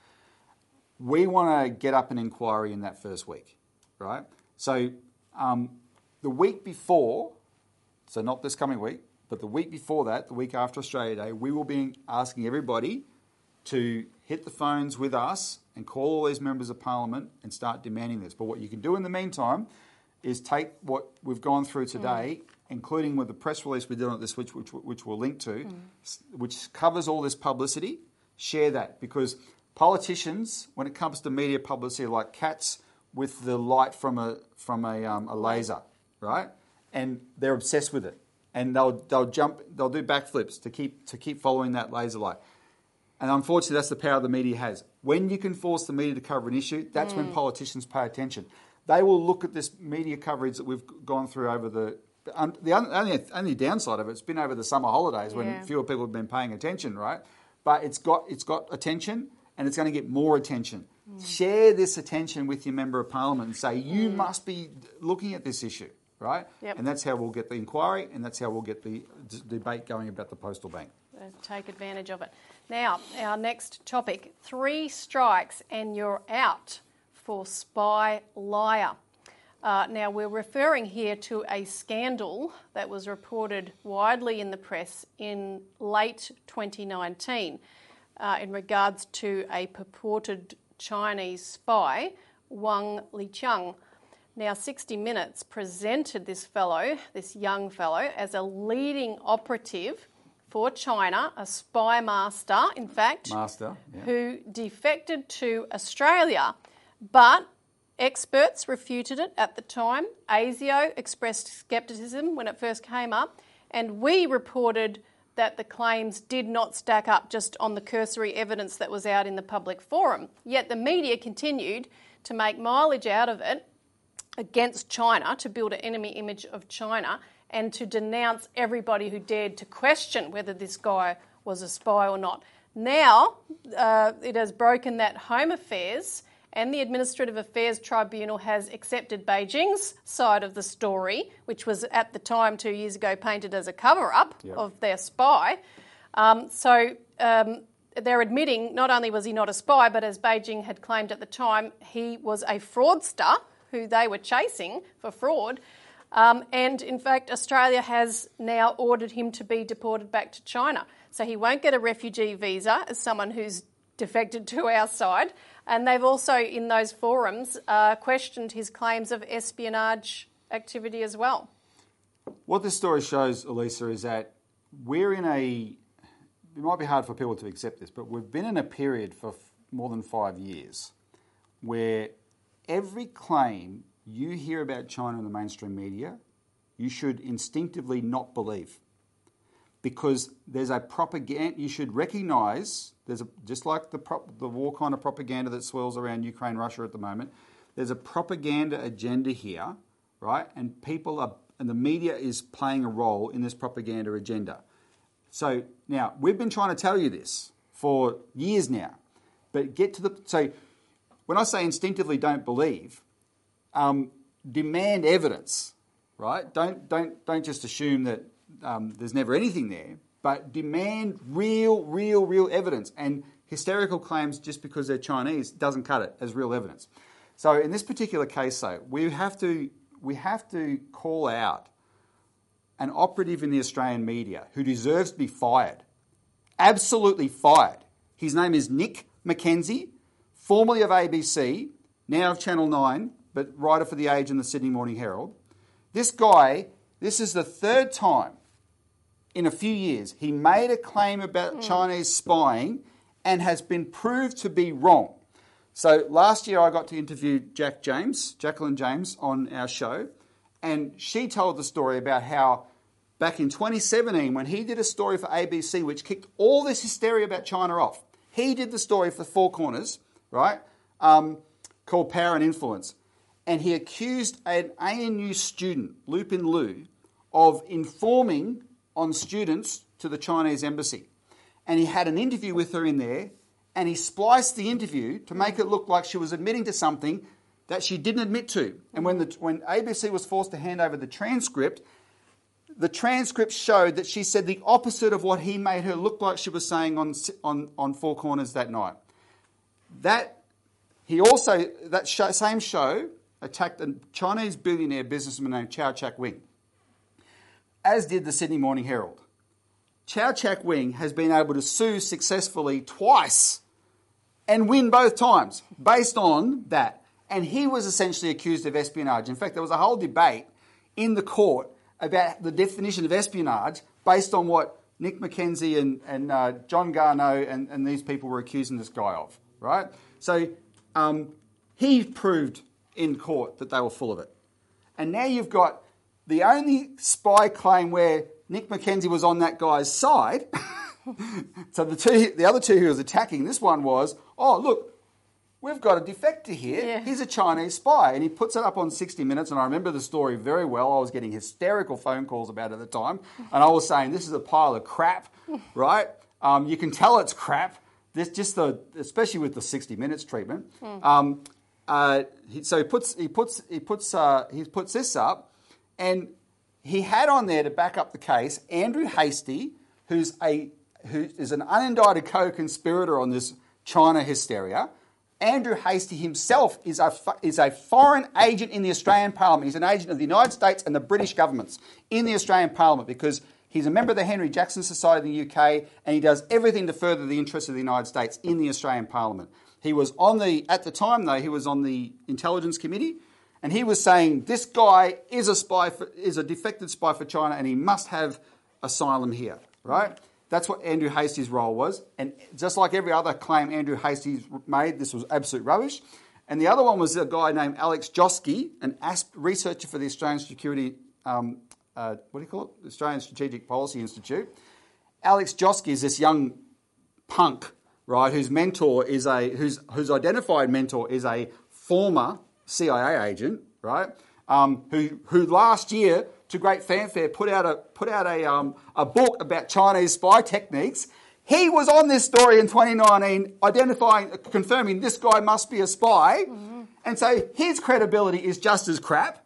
Speaker 2: We want to get up an inquiry in that first week, right? So um, the week before, so not this coming week, but the week before that, the week after Australia Day, we will be asking everybody to hit the phones with us and call all these members of parliament and start demanding this. But what you can do in the meantime is take what we've gone through today mm including with the press release we did on this, which, which, which we'll link to, mm. which covers all this publicity, share that. Because politicians, when it comes to media publicity, are like cats with the light from a, from a, um, a laser, right? and they're obsessed with it, and they'll they'll jump, they'll do backflips to keep to keep following that laser light. And unfortunately, that's the power the media has. When you can force the media to cover an issue, that's when
Speaker 1: Mm.
Speaker 2: politicians pay attention. They will look at this media coverage that we've gone through over the. Um, the only, only downside of it's been over the summer holidays when
Speaker 1: Yeah.
Speaker 2: fewer people have been paying attention, right? But it's got it's got attention and it's going to get more attention. Share this attention with your member of parliament and say you
Speaker 1: Mm.
Speaker 2: must be looking at this issue, right?
Speaker 1: Yep.
Speaker 2: And that's how we'll get the inquiry and that's how we'll get the d- debate going about the postal bank.
Speaker 1: Uh, take advantage of it. Now, our next topic three strikes and you're out for spy liar. Uh, now, we're referring here to a scandal that was reported widely in the press in late 2019 uh, in regards to a purported Chinese spy, Wang Liqiang. Now, 60 Minutes presented this fellow, this young fellow, as a leading operative for China, a spy master, in fact,
Speaker 2: Master. yeah.
Speaker 1: who defected to Australia. But experts refuted it at the time. ASIO expressed scepticism when it first came up, and we reported that the claims did not stack up just on the cursory evidence that was out in the public forum. Yet the media continued to make mileage out of it against China to build an enemy image of China and to denounce everybody who dared to question whether this guy was a spy or not. Now uh, it has broken that Home Affairs and the Administrative Affairs Tribunal has accepted Beijing's side of the story, which was at the time two years ago painted as a cover up
Speaker 14: Yep.
Speaker 1: of their spy. Um, so um, they're admitting not only was he not a spy, but as Beijing had claimed at the time, he was a fraudster who they were chasing for fraud. Um, and in fact, Australia has now ordered him to be deported back to China. So he won't get a refugee visa as someone who's defected to our side. And they've also, in those forums, uh, questioned his claims of espionage activity as well.
Speaker 2: What this story shows, Elisa, is that we're in a. It might be hard for people to accept this, but we've been in a period for f- more than five years where every claim you hear about China in the mainstream media, you should instinctively not believe. Because there's a propaganda, you should recognise, there's a, just like the, prop, the war kind of propaganda that swirls around Ukraine, Russia at the moment, there's a propaganda agenda here, right? And people are, and the media is playing a role in this propaganda agenda. So now we've been trying to tell you this for years now, but get to the so when I say instinctively don't believe, um, demand evidence, right? Don't don't don't just assume that um, there's never anything there, but demand real, real, real evidence. And hysterical claims just because they're Chinese doesn't cut it as real evidence. So in this particular case, though, we have to we have to call out an operative in the Australian media who deserves to be fired. Absolutely fired. His name is Nick McKenzie, formerly of ABC, now of Channel 9, but writer for The Age and the Sydney Morning Herald. This guy, this is the third time in a few years he made a claim about hmm. Chinese spying and has been proved to be wrong. So last year I got to interview Jaq James, Jacqueline James, on our show, and she told the story about how back in 2017, when he did a story for ABC which kicked all this hysteria about China off, he did the story for Four Corners, right, um, called Power and Influence, and he accused an ANU student, Lupin Liu, of informing on students to the Chinese embassy. And he had an interview with her in there, and he spliced the interview to make it look like she was admitting to something that she didn't admit to. And when, the, when ABC was forced to hand over the transcript, the transcript showed that she said the opposite of what he made her look like she was saying on, on, on Four Corners that night. That he also, that show, same show, attacked a Chinese billionaire businessman named Chau Chak Wing, as did the Sydney Morning Herald. Chau Chak Wing has been able to sue successfully twice and win both times based on that. And he was essentially accused of espionage. In fact, there was a whole debate in the court about the definition of espionage based on what Nick McKenzie and, and uh, John Garnaut and, and these people were accusing this guy of, right? So um, he proved in court that they were full of it. And now you've got the only spy claim where Nick McKenzie was on that guy's side. [laughs] so the two, the other two he was attacking, this one was, oh look, we've got a defector here.
Speaker 1: Yeah.
Speaker 2: He's a Chinese spy, and he puts it up on 60 Minutes. And I remember the story very well. I was getting hysterical phone calls about it at the time, and I was saying this is a pile of crap, [laughs] right? Um, you can tell it's crap. This just the, especially with the 60 Minutes treatment. Um, uh, he, so he puts he puts he puts uh, he puts this up, and he had on there to back up the case Andrew Hastie, who's a who is an unindicted co-conspirator on this China hysteria. Andrew Hastie himself is a, is a foreign agent in the Australian Parliament. He's an agent of the United States and the British governments in the Australian Parliament because he's a member of the Henry Jackson Society in the UK and he does everything to further the interests of the United States in the Australian Parliament. He was on the, at the time though, he was on the Intelligence Committee and he was saying this guy is a spy, for, is a defected spy for China and he must have asylum here, right? That's what Andrew Hastie's role was. And just like every other claim Andrew Hastie's made, this was absolute rubbish. And the other one was a guy named Alex Joske, an ASP researcher for the Australian Security, um, uh, what do you call it? Australian Strategic Policy Institute. Alex Joske is this young punk, right, whose mentor is a, whose, whose identified mentor is a former CIA agent, right, um, who, who last year, to great fanfare, put out a, put out a, um, a book about Chinese spy techniques. He was on this story in 2019, identifying, confirming this guy must be a spy. And so his credibility is just as crap.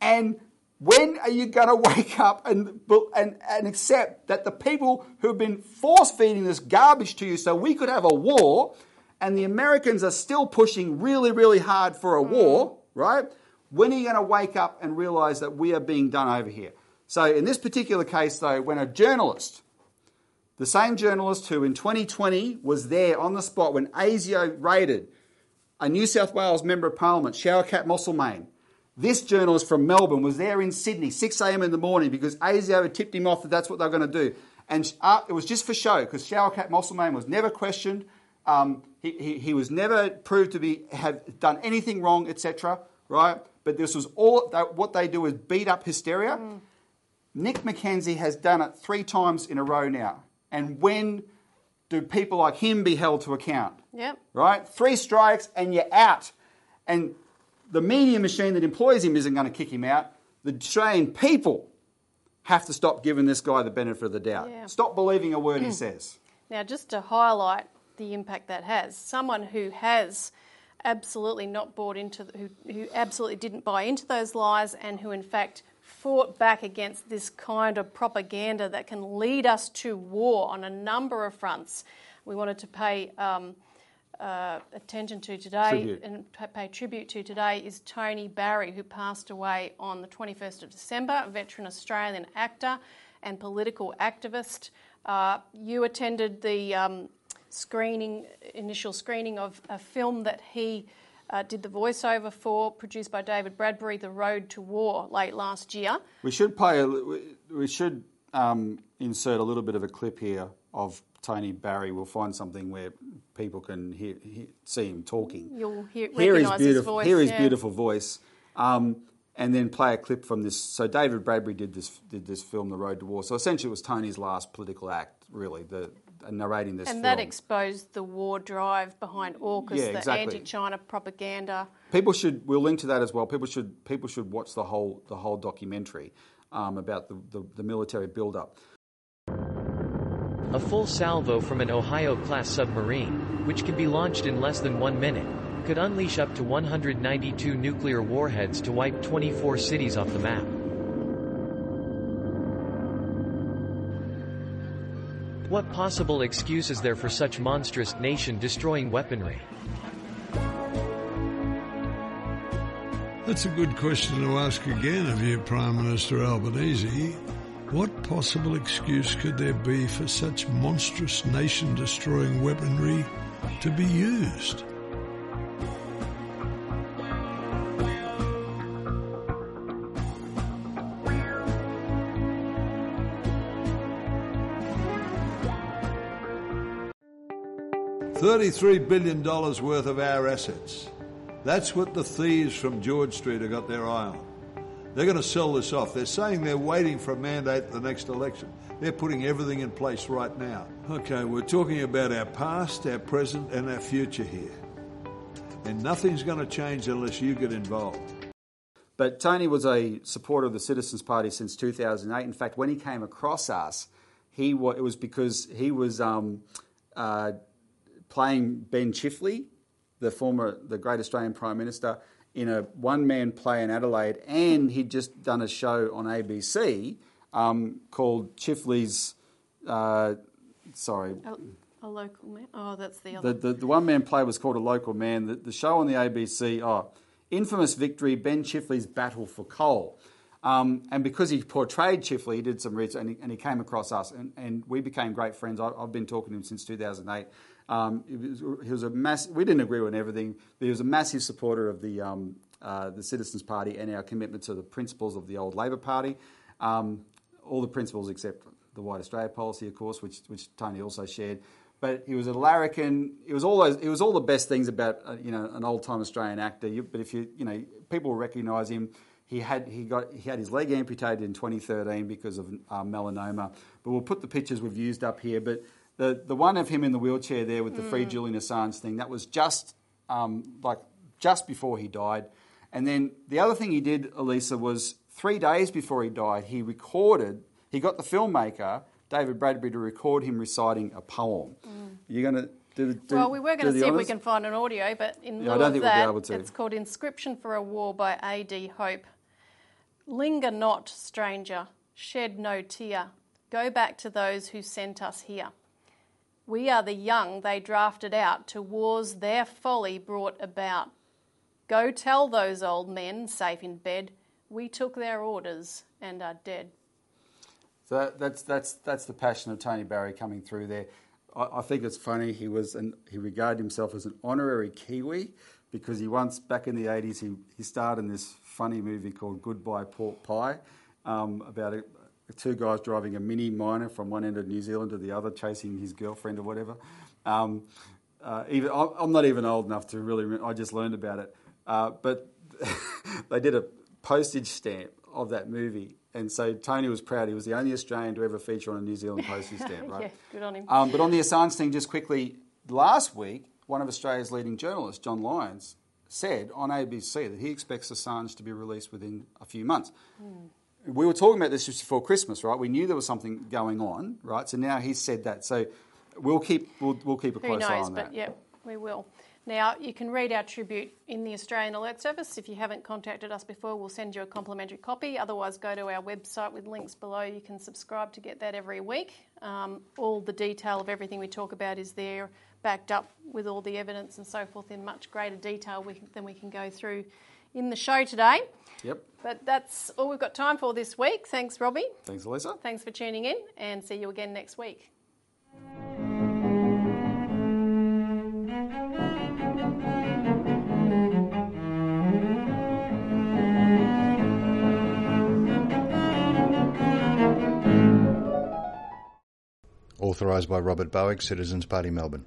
Speaker 2: And when are you going [laughs] to wake up and, and, and accept that the people who have been force feeding this garbage to you so we could have a war, and the Americans are still pushing really, really hard for a war, mm. right? When are you going to wake up and realize that we are being done over here? So, in this particular case, though, when a journalist, the same journalist who in 2020 was there on the spot when ASIO raided a New South Wales Member of Parliament, Shower Shaoquett Moselmane, this journalist from Melbourne was there in Sydney, 6 a.m. in the morning, because ASIO had tipped him off that that's what they were going to do. And uh, it was just for show, because Shaoquett Moselmane was never questioned. Um, he, he, he was never proved to be have done anything wrong, etc. Right? But this was all that, what they do is beat up hysteria. Nick McKenzie has done it three times in a row now. And when do people like him be held to account?
Speaker 1: Yep.
Speaker 2: Right? Three strikes and you're out. And the media machine that employs him isn't going to kick him out. The Australian people have to stop giving this guy the benefit of the doubt.
Speaker 1: Yeah.
Speaker 2: Stop believing a word he says.
Speaker 1: Now, just to highlight the impact that has, someone who has absolutely not bought into, who, who absolutely didn't buy into those lies and who, in fact, fought back against this kind of propaganda that can lead us to war on a number of fronts. We wanted to pay um, uh, attention to today
Speaker 2: Tribute.
Speaker 1: and pay tribute to today is Tony Barry, who passed away on the 21st of December, a veteran Australian actor and political activist. Uh, you attended the um, screening, initial screening of a film that he uh, did the voiceover for, produced by David Bradbury, The Road to War, late last year.
Speaker 2: We should play. A, we- we should um, insert a little bit of a clip here of Tony Barry. We'll find something where people can hear, hear, see him talking.
Speaker 1: You'll hear,
Speaker 2: Hear his beautiful,
Speaker 1: his voice.
Speaker 2: hear his
Speaker 1: yeah.
Speaker 2: beautiful voice, um, and then play a clip from this. So David Bradbury did this did this film, The Road to War. So essentially, it was Tony's last political act, really, the narrating this
Speaker 1: And
Speaker 2: film.
Speaker 1: that exposed the war drive behind AUKUS,
Speaker 2: Yeah,
Speaker 1: the anti-China propaganda.
Speaker 2: People should. We'll link to that as well. People should. People should watch the whole the whole documentary um, about the, the, the military build up.
Speaker 14: A full salvo from an Ohio-class submarine, which can be launched in less than one minute, could unleash up to 192 nuclear warheads to wipe 24 cities off the map. What possible excuse is there for such monstrous nation-destroying weaponry?
Speaker 15: That's a good question to ask again of you, Prime Minister Albanese. What possible excuse could there be for such monstrous nation destroying weaponry to be used? $33 billion worth of our assets. That's what the thieves from George Street have got their eye on. They're going to sell this off. They're saying they're waiting for a mandate at the next election. They're putting everything in place right now. Okay, we're talking about our past, our present, and our future here. And nothing's going to change unless you get involved.
Speaker 2: But Tony was a supporter of the Citizens Party since 2008. In fact, when he came across us, he it was because he was um, uh, playing Ben Chifley, the former, the great Australian Prime Minister, in a one-man play in Adelaide, and he'd just done a show on ABC um, called Chifley's. Uh, sorry.
Speaker 1: A, a, local man. Oh, that's the other.
Speaker 2: The, the, the one-man play was called A Local Man. The, the show on the ABC. Oh, infamous victory. Ben Chifley's battle for coal. Um, and because he portrayed Chifley, he did some research and he, and he came across us, and, and, we became great friends. I, have been talking to him since 2008. Um, he, was, he was a mass. We didn't agree on everything, but he was a massive supporter of the um, uh, the Citizens Party and our commitment to the principles of the old Labor Party. Um, all the principles except the White Australia policy, of course, which which Tony also shared. But he was a larrikin. It was all those. It was all the best things about uh, you know an old time Australian actor. You, but if you you know people recognise him. He had he got he had his leg amputated in 2013 because of uh, melanoma. But we'll put the pictures we've used up here. But the the one of him in the wheelchair there with the mm. free Julian Assange thing that was just um, like just before he died. And then the other thing he did, Elisa, was three days before he died, he recorded. He got the filmmaker David Bradbury to record him reciting a poem. Mm. You're going to do, do,
Speaker 1: well, we were going to see honors? if we can find an audio, but in yeah, lieu of that, we'll it's called "Inscription for a War" by A.D. Hope. Linger not, stranger, shed no tear. Go back to those who sent us here. We are the young they drafted out to wars their folly brought about. Go tell those old men, safe in bed, we took their orders and are dead.
Speaker 2: So that, that's, that's, that's the passion of Tony Barry coming through there. I, I think it's funny, he, was an, he regarded himself as an honorary Kiwi because he once, back in the 80s, he, he starred in this funny movie called Goodbye Pork Pie um, about a, two guys driving a Mini Minor from one end of New Zealand to the other, chasing his girlfriend or whatever. Um, uh, even I'm not even old enough to really. I just learned about it, uh, but [laughs] they did a postage stamp of that movie, and so Tony was proud. He was the only Australian to ever feature on a New Zealand postage [laughs] stamp. Right?
Speaker 1: yeah, good on him.
Speaker 2: Um, but on the Assange thing, just quickly, last week, one of Australia's leading journalists, John Lyons, said on ABC that he expects Assange to be released within a few months. Mm we were talking about this just before Christmas, right? We knew there was something going on, right? So now he's said that. So we'll keep we'll, we'll keep a close
Speaker 1: knows,
Speaker 2: eye on
Speaker 1: but
Speaker 2: that.
Speaker 1: Yeah, we will. Now you can read our tribute in the Australian Alert Service. If you haven't contacted us before, we'll send you a complimentary copy. Otherwise, go to our website with links below. You can subscribe to get that every week. Um, all the detail of everything we talk about is there, backed up with all the evidence and so forth in much greater detail we, than we can go through in the show today.
Speaker 2: Yep.
Speaker 1: But that's all we've got time for this week. Thanks, Robbie.
Speaker 2: Thanks, Elisa.
Speaker 1: Thanks for tuning in, and see you again next week.
Speaker 16: Authorised by Robert Barwick, Citizens Party, Melbourne.